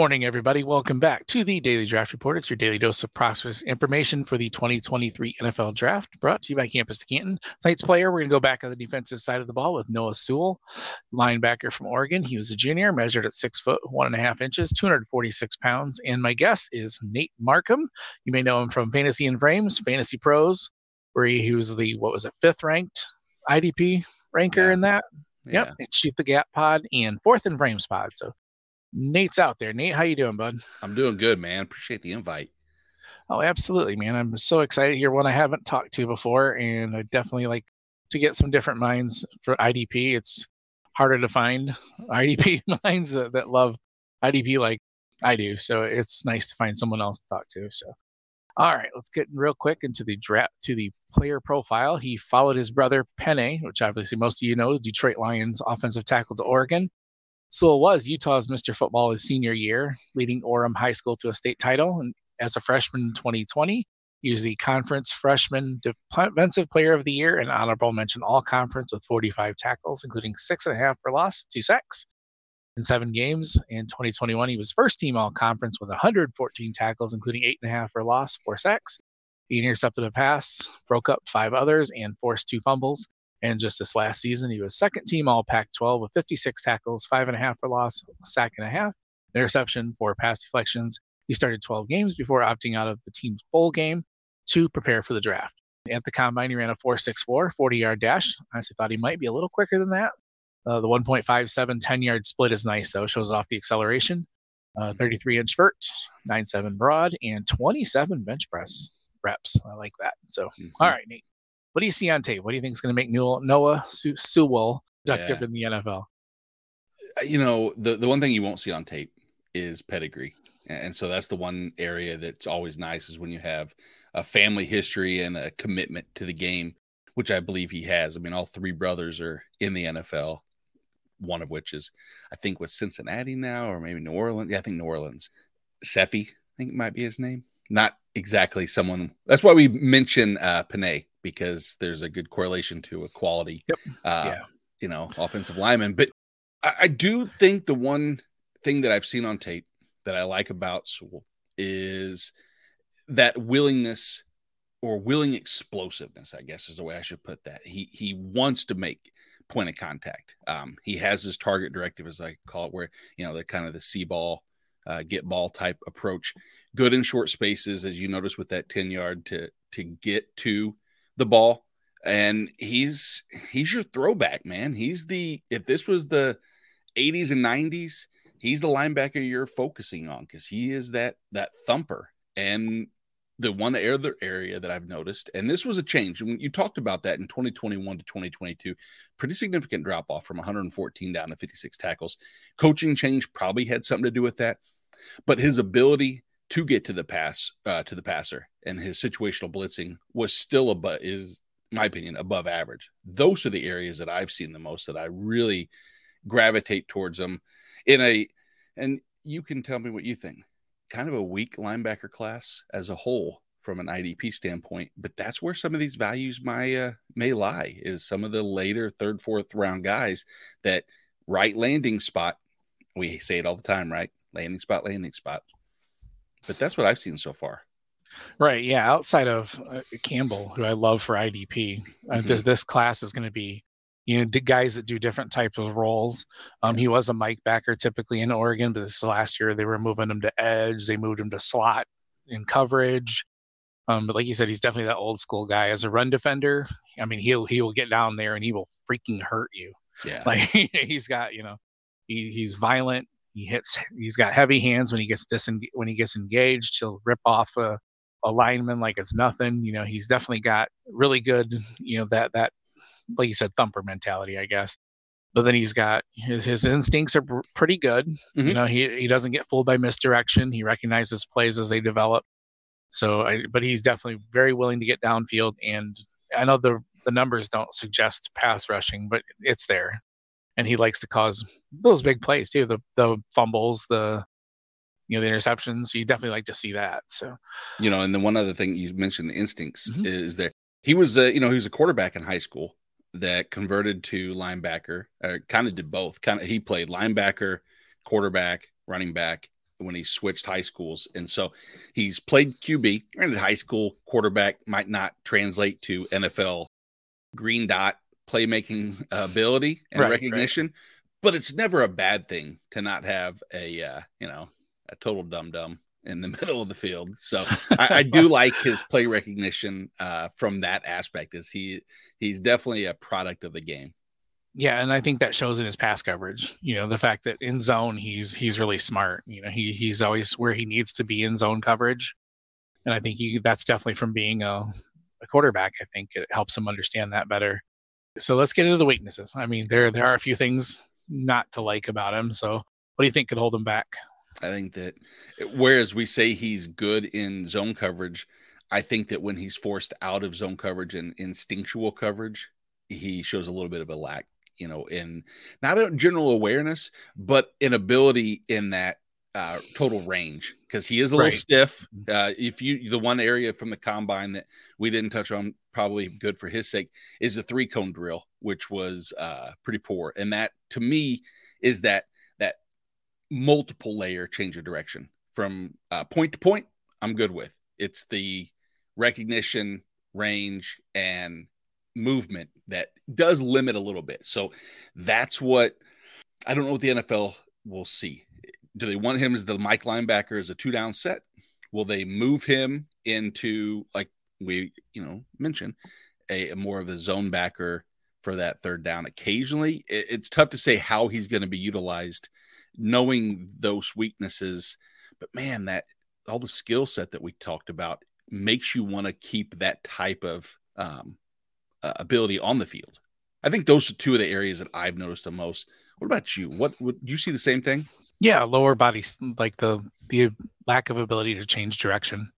Morning, everybody. Welcome back to the Daily Draft Report. It's your daily dose of prosperous information for the 2023 NFL Draft, brought to you by Campus to Canton. Tonight's player, we're going to go back on the defensive side of the ball with Noah Sewell, linebacker from Oregon. He was a junior, measured at six foot one and a half inches, 246 pounds. And my guest is Nate Marcum. You may know him from Fantasy and Frames, Fantasy Pros, where he, he was the what was it, fifth ranked IDP ranker yeah. in that. Yep, yeah. shoot the gap pod and fourth in frames pod. So Nate's out there. Nate, how you doing, bud? I'm doing good, man. Appreciate the invite. Oh, absolutely, man. I'm so excited here. One I haven't talked to before, and I definitely like to get some different minds for IDP. It's harder to find IDP minds that, that love IDP like I do. So it's nice to find someone else to talk to. So all right, let's get real quick into the draft to the player profile. He followed his brother Penei, which obviously most of you know, Detroit Lions offensive tackle to Oregon. So it was Utah's Mr. Football his senior year, leading Orem High School to a state title. And as a freshman in 2020, he was the conference freshman defensive player of the year and honorable mention all conference with 45 tackles, including six and a half for loss, two sacks in seven games. In 2021, he was first team all conference with 114 tackles, including eight and a half for loss, four sacks. He intercepted a pass, broke up five others, and forced two fumbles. And just this last season, he was second team all Pac 12 with 56 tackles, five and a half for loss, sack and a half, interception, four pass deflections. He started 12 games before opting out of the team's bowl game to prepare for the draft. At the combine, he ran a 4.64 40 yard dash. I honestly thought he might be a little quicker than that. Uh, the 1.57 10 yard split is nice, though, shows off the acceleration. Uh, 33 inch vert, 9.7 broad, and 27 bench press reps. I like that. So, mm-hmm. all right, Nate. What do you see on tape? What do you think is going to make Noah Sewell productive yeah. in the NFL? Uh, you know, the the one thing you won't see on tape is pedigree, and so that's the one area that's always nice is when you have a family history and a commitment to the game, which I believe he has. I mean, all three brothers are in the NFL. One of which is, I think, with Cincinnati now, or maybe New Orleans. Yeah, I think New Orleans. Seffi, I think it might be his name. Not exactly someone. That's why we mention uh, Penei because there's a good correlation to a quality, yep. uh, yeah. you know, offensive lineman. But I, I, do think the one thing that I've seen on tape that I like about Sewell is that willingness or willing explosiveness, I guess is the way I should put that. He he wants to make point of contact. Um, he has his target directive, as I call it, where you know the kind of the see ball, uh, get ball type approach. Good in short spaces, as you notice with that ten yard to to get to the ball and he's he's your throwback man he's the if this was the 80s and 90s he's the linebacker you're focusing on because he is that that thumper and the one other area that I've noticed, and this was a change. When you talked about that in 2021 to 2022, pretty significant drop off from 114 down to 56 tackles. Coaching change probably had something to do with that, but his ability to get to the pass uh, to the passer and his situational blitzing was still above is my opinion above average. Those are the areas that i've seen the most that i really gravitate towards them in a and you can tell me what you think kind of a weak linebacker class as a whole from an idp standpoint but that's where some of these values may uh, may lie is some of the later third fourth round guys that right landing spot we say it all the time right? Landing spot landing spot but that's what I've seen so far. Right. Yeah. Outside of uh, Campbell, who I love for IDP, uh, mm-hmm. uh, this class is going to be, you know, guys that do different types of roles. Um, he was a Mike backer typically in Oregon, but this last year they were moving him to edge. They moved him to slot in coverage. Um, but like you said, he's definitely that old school guy as a run defender. I mean, he'll he will get down there and he will freaking hurt you. Yeah. Like he's got, you know, he, he's violent. He hits. He's got heavy hands when he gets diseng- when he gets engaged. He'll rip off a, a lineman like it's nothing. You know, he's definitely got really good. You know that that like you said, thumper mentality, I guess. But then he's got his his instincts are pr- pretty good. Mm-hmm. You know, he he doesn't get fooled by misdirection. He recognizes plays as they develop. So, I, but he's definitely very willing to get downfield. And I know the the numbers don't suggest pass rushing, but it's there and he likes to cause those big plays too. The the fumbles, the you know the interceptions. You definitely like to see that. So, you know, and then one other thing you mentioned, the instincts mm-hmm. is there. He was, uh, you know, he was a quarterback in high school that converted to linebacker. Kind of did both. Kind of he played linebacker, quarterback, running back, when he switched high schools. And so he's played QB. Granted, high school quarterback might not translate to NFL green dot playmaking ability and right, recognition, right. but it's never a bad thing to not have a uh, you know a total dum dum in the middle of the field. So I, I do like his play recognition uh, from that aspect. Is he he's definitely a product of the game. Yeah, and I think that shows in his pass coverage. You know, the fact that in zone he's he's really smart. You know, he he's always where he needs to be in zone coverage, and I think he that's definitely from being a, a quarterback. I think it helps him understand that better. So let's get into the weaknesses. I mean, there there are a few things not to like about him. So what do you think could hold him back? I think that whereas we say he's good in zone coverage, I think that when he's forced out of zone coverage and instinctual coverage, he shows a little bit of a lack you know, in not a general awareness, but an ability in that uh, total range because he is a little stiff. Mm-hmm. Uh, if you the one area from the combine that we didn't touch on, probably good for his sake, is a three cone drill, which was uh, pretty poor. And that to me is that that multiple layer change of direction from uh, point to point. I'm good with it's the recognition, range, and movement that does limit a little bit. So that's what I don't know what the NFL will see. Do they want him as the Mike linebacker as a two down set? Will they move him into like we you know mentioned a, a more of a zone backer for that third down occasionally? It, it's tough to say how he's going to be utilized, knowing those weaknesses. But man, that all the skill set that we talked about makes you want to keep that type of um, uh, ability on the field. I think those are two of the areas that I've noticed the most. What about you? What would you see the same thing? Yeah, lower body, like the the lack of ability to change direction.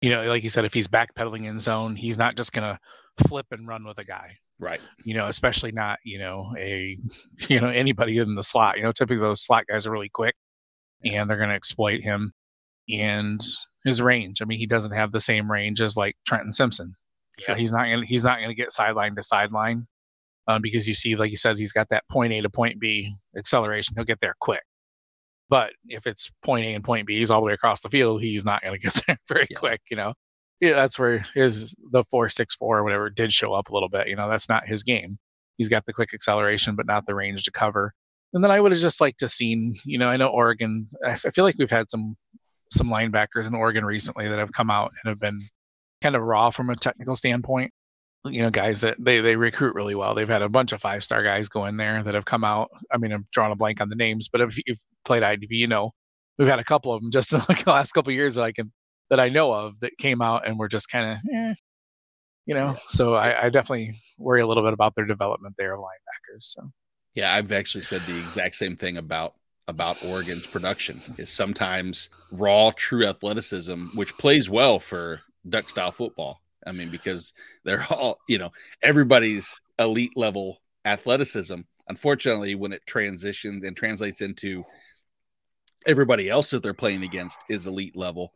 You know, like you said, if he's backpedaling in zone, he's not just gonna flip and run with a guy. Right. You know, especially not, you know, a you know, anybody in the slot. You know, typically those slot guys are really quick and they're gonna exploit him and his range. I mean, he doesn't have the same range as like Trenton Simpson. Sure. he's not gonna he's not gonna get sideline to sideline um, because you see, like you said, he's got that point A to point B acceleration. He'll get there quick. But if it's point A and point B, he's all the way across the field. He's not going to get there very yeah. quick. You know, yeah, that's where his the four six four or whatever did show up a little bit. You know, that's not his game. He's got the quick acceleration, but not the range to cover. And then I would have just liked to seen, you know, I know Oregon. I feel like we've had some some linebackers in Oregon recently that have come out and have been kind of raw from a technical standpoint. You know, guys that they they recruit really well. They've had a bunch of five star guys go in there that have come out. I mean, I'm drawing a blank on the names, but if you've played IDP, you know we've had a couple of them just in like the last couple of years that I can that I know of that came out and were just kind of, eh, you know. So I, I definitely worry a little bit about their development there of linebackers. So yeah, I've actually said the exact same thing about about Oregon's production is sometimes raw, true athleticism, which plays well for duck style football. I mean, because they're all, you know, everybody's elite level athleticism. Unfortunately, when it transitions and translates into everybody else that they're playing against is elite level,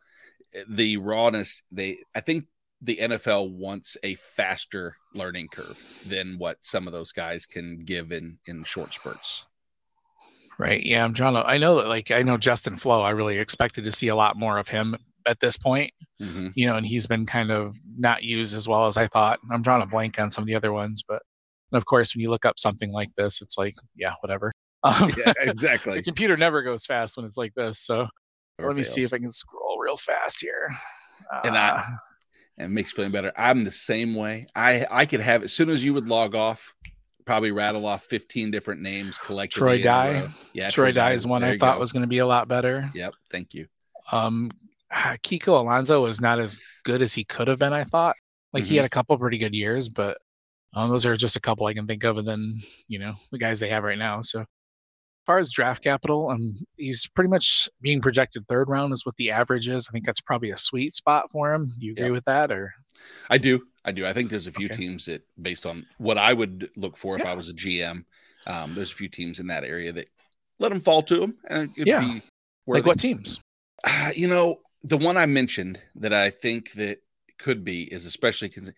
the rawness, they, I think the NFL wants a faster learning curve than what some of those guys can give in in short spurts. Right. Yeah, I'm trying to. I know that, like, I know Justin Flowe, I really expected to see a lot more of him at this point, mm-hmm. you know, and he's been kind of not used as well as I thought. I'm drawing a blank on some of the other ones, but of course, when you look up something like this, it's like, yeah, whatever. Um, yeah, exactly. the computer never goes fast when it's like this. So or let me see if I can scroll real fast here. Uh, and I, and it makes feeling better. I'm the same way. I I could have as soon as you would log off, probably rattle off 15 different names collected. Troy Dye. Yeah, Troy, Troy Dye is one I thought go. was going to be a lot better. Yep. Thank you. Um, Kiko Alonso was not as good as he could have been. I thought like mm-hmm. he had a couple pretty good years, but um, those are just a couple I can think of, and then you know the guys they have right now. So as far as draft capital, um, he's pretty much being projected third round is what the average is. I think that's probably a sweet spot for him. You agree yep. with that, or? I do, I do. I think there's a few okay. teams that, based on what I would look for if yeah. I was a GM, um, there's a few teams in that area that let them fall to them, and yeah. like what teams? Uh, you know, the one I mentioned that I think that could be is especially because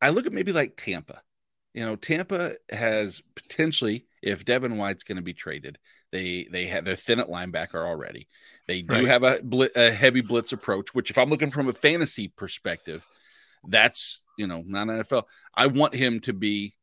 I look at maybe like Tampa. You know, Tampa has potentially, if Devin White's going to be traded, they they have they're thin at linebacker already. They do right. have a, a heavy blitz approach, which if I'm looking from a fantasy perspective, that's you know not NFL. I want him to be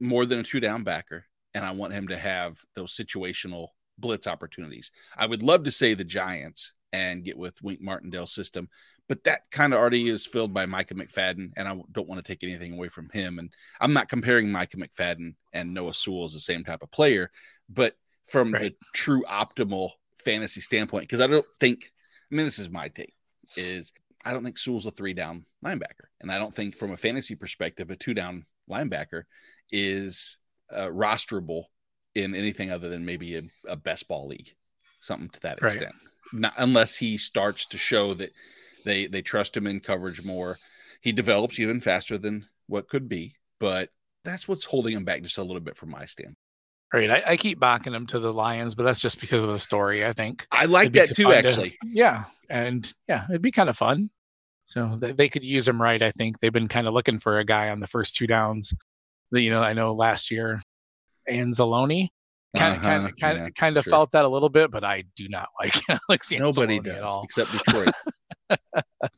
more than a two down backer, and I want him to have those situational blitz opportunities. I would love to say the Giants and get with Wink Martindale's system, but that kind of already is filled by Micah McFadden, and I don't want to take anything away from him. And I'm not comparing Micah McFadden and Noah Sewell as the same type of player, but from right. the true optimal fantasy standpoint, because I don't think, I mean, this is my take, is I don't think Sewell's a three down linebacker. And I don't think from a fantasy perspective, a two down linebacker is uh, rosterable in anything other than maybe a, a best ball league, something to that right. extent. Not unless he starts to show that they they trust him in coverage more. He develops even faster than what could be, but that's what's holding him back just a little bit from my stand. Right. I, I, keep backing him to the Lions, but that's just because of the story. I think I like that too, actually. To, yeah, and yeah, it'd be kind of fun. So they, they could use him right. I think they've been kind of looking for a guy on the first two downs. That you know, I know last year, Anzalone kind of kind of kind of kind of felt that a little bit, but I do not like like nobody does at all. except Detroit.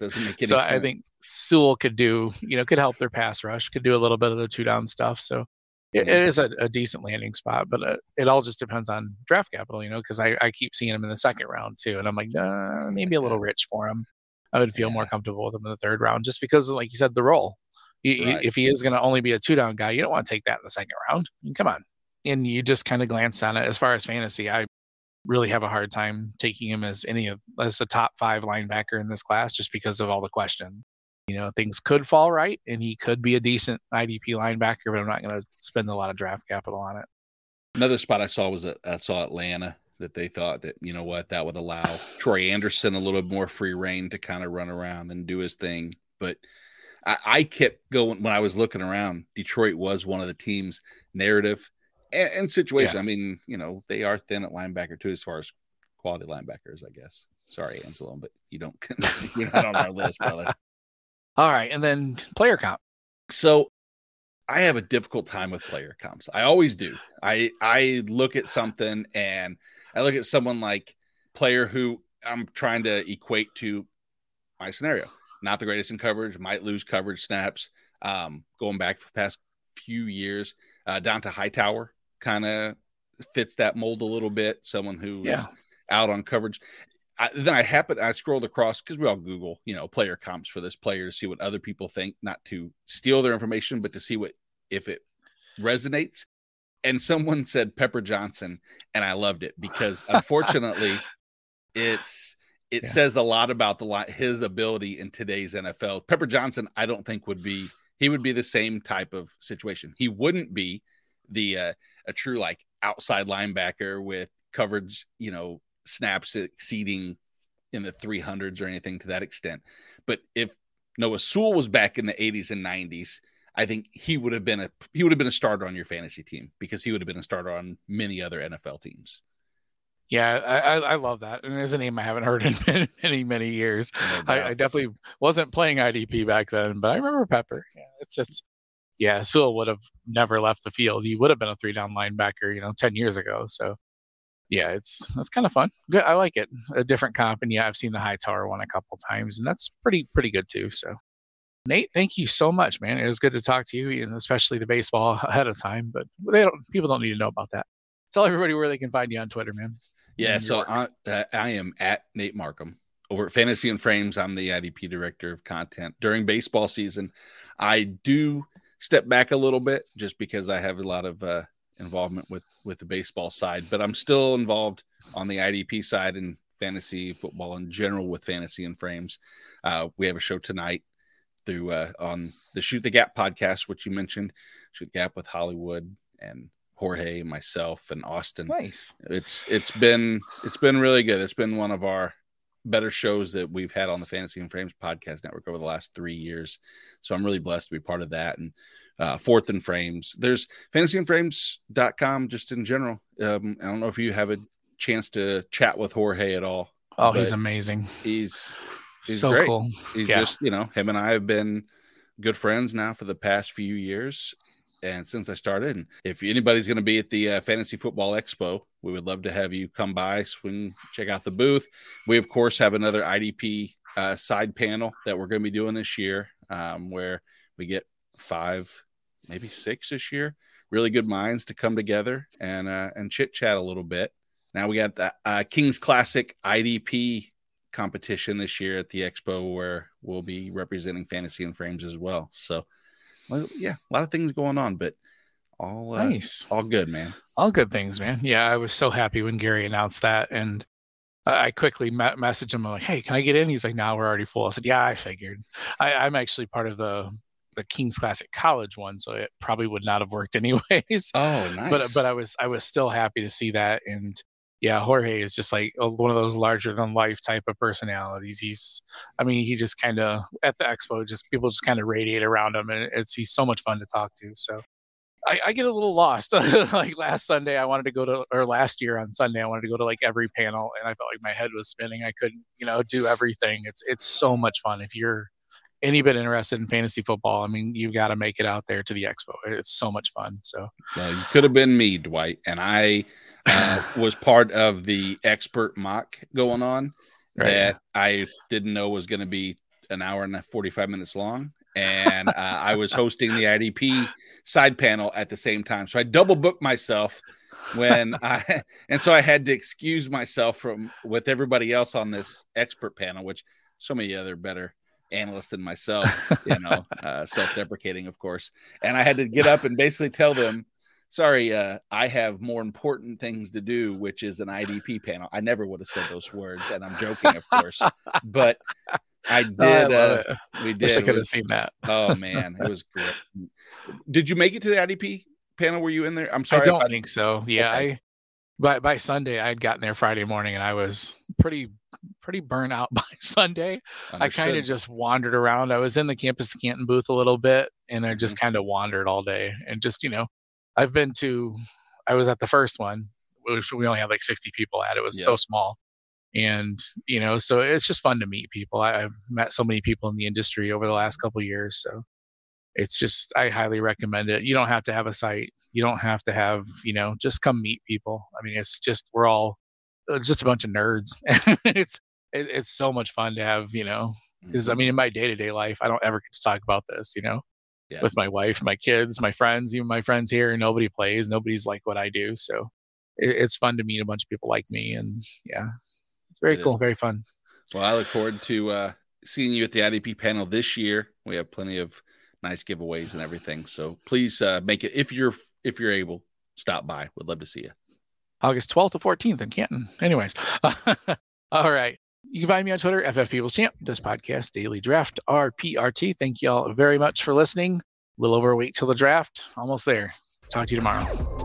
Doesn't make any so sense. I think Sewell could do you know could help their pass rush, could do a little bit of the two down stuff. So it, it is a, a, decent landing spot, but uh, it all just depends on draft capital, you know, because I, I keep seeing him in the second round too, and I'm like, uh, maybe a little rich for him. I would feel yeah. more comfortable with him in the third round, just because, like you said, the role. right. If he is going to only be a two down guy, you don't want to take that in the second round. I mean, come on, and you just kind of glance on it. As far as fantasy, I really have a hard time taking him as any of as a top five linebacker in this class, just because of all the questions you know, things could fall right and he could be a decent IDP linebacker, but I'm not going to spend a lot of draft capital on it. Another spot I saw was a, I saw Atlanta that they thought that, you know what, that would allow Troy Anderson a little more free reign to kind of run around and do his thing. But I, I, kept going when I was looking around. Detroit was one of the teams narrative and, and situation. Yeah. I mean, you know, they are thin at linebacker too, as far as quality linebackers, I guess. Sorry, Angelo, but you don't, you're not on our list, brother. All right, and then player comp. So I have a difficult time with player comps. I always do. I I look at something and I look at someone like player who I'm trying to equate to my scenario. Not the greatest in coverage, might lose coverage snaps. Um, going back for the past few years, uh, Dont'a Hightower kind of fits that mold a little bit. Someone who's yeah. out on coverage. I, then I happened, I scrolled across because we all Google, you know, player comps for this player to see what other people think, not to steal their information, but to see what if it resonates. And someone said Pepper Johnson, and I loved it because unfortunately, it's it yeah. says a lot about the lot his ability in today's NFL. Pepper Johnson, I don't think would be he would be the same type of situation. He wouldn't be the uh, a true like outside linebacker with coverage, you know, snaps exceeding in the 300s or anything to that extent. But if Noah Sewell was back in the 80s and 90s, I think he would have been a he would have been a starter on your fantasy team because he would have been a starter on many other NFL teams. Yeah, I, I love that, and it's a name I haven't heard in many many, many years. No I, I, definitely wasn't playing IDP back then, but I remember Pepper. Yeah, it's it's yeah, Sewell would have never left the field. He would have been a three down linebacker, you know, ten years ago. So yeah, it's that's kind of fun. Good, I like it. A different comp, and yeah, I've seen the Hightower one a couple times, and that's pretty pretty good too. So, Nate, thank you so much, man. It was good to talk to you, and especially the baseball ahead of time. But they don't people don't need to know about that. Tell everybody where they can find you on Twitter, man. Yeah, so I, uh, I am at Nate Marcum over at Fantasy and Frames. I'm the IDP director of content during baseball season. I do step back a little bit just because I have a lot of uh, involvement with with the baseball side, but I'm still involved on the IDP side and fantasy football in general with fantasy and frames. Uh, we have a show tonight through uh, on the Shoot the Gap podcast, which you mentioned, Shoot the Gap with Hollywood and Jorge, myself, and Austin. Nice. It's it's been it's been really good. It's been one of our better shows that we've had on the Fantasy and Frames podcast network over the last three years. So I'm really blessed to be part of that. And uh, Fourth and Frames, there's fantasyandframes.com just in general. Um, I don't know if you have a chance to chat with Jorge at all. Oh, he's amazing. He's he's so great. Cool. He's yeah. just, you know, him and I have been good friends now for the past few years. And since I started. And if anybody's going to be at the uh, Fantasy Football Expo, we would love to have you come by, swing, check out the booth. We, of course, have another IDP uh, side panel that we're going to be doing this year um, where we get five, maybe six this year, really good minds to come together and, uh, and chit chat a little bit. Now we got the uh, King's Classic IDP competition this year at the expo where we'll be representing fantasy and frames as well. So, well, yeah, a lot of things going on, but all uh, nice, all good, man. All good things, man. Yeah, I was so happy when Gary announced that, and I quickly me- messaged him. I'm like, "Hey, can I get in?" He's like, "No, we're already full." I said, "Yeah, I figured. I, I'm actually part of the the King's Classic College one, so it probably would not have worked anyways. Oh, nice. But but I was I was still happy to see that, and yeah, Jorge is just like one of those larger than life type of personalities. He's, I mean, he just kind of at the expo, just people just kind of radiate around him, and it's he's so much fun to talk to. So I, I get a little lost. like last Sunday, I wanted to go to, or last year on Sunday, I wanted to go to like every panel, and I felt like my head was spinning. I couldn't, you know, do everything. It's it's so much fun if you're any bit interested in fantasy football, I mean, you've got to make it out there to the expo. It's so much fun. So, well, you could have been me, Dwight, and I uh, was part of the expert mock going on right. that I didn't know was going to be an hour and 45 minutes long. And uh, I was hosting the IDP side panel at the same time. So I double booked myself when I, and so I had to excuse myself from with everybody else on this expert panel, which so many other better analysts than myself, you know, uh, self deprecating, of course. And I had to get up and basically tell them, sorry, uh, I have more important things to do, which is an IDP panel. I never would have said those words, and I'm joking, of course, but I did. I uh, we did. Wish I could have seen that. oh man, it was great. Did you make it to the IDP panel? Were you in there? I'm sorry. I don't I, think so. Yeah, okay. I by by Sunday I had gotten there Friday morning, and I was pretty pretty burnt out by Sunday. Understood. I kind of just wandered around. I was in the campus Canton booth a little bit, and I just mm-hmm. kind of wandered all day, and just you know I've been to, I was at the first one, which we only had like 60 people at. It was so small. And, you know, so it's just fun to meet people. I, have met so many people in the industry over the last couple years. So it's just, I highly recommend it. You don't have to have a site. You don't have to have, you know, just come meet people. I mean, it's just, we're all uh, just a bunch of nerds. it's, it, it's so much fun to have, you know, because I mm-hmm. mean, in my day to day life, I don't ever get to talk about this, you know yeah. with my wife, my kids, my friends, even my friends here. Nobody plays. Nobody's like what I do. So it, it's fun to meet a bunch of people like me. And yeah, it's very it cool. Is. Very fun. Well, I look forward to uh, seeing you at the IDP panel this year. We have plenty of nice giveaways and everything. So please uh, make it if you're if you're able, stop by. Would love to see you. August 12th to 14th in Canton. Anyways. All right. You can find me on Twitter, FF People's Champ. This podcast, Daily Draft RPRT. Thank you all very much for listening. A little over a week till the draft. Almost there. Talk to you tomorrow.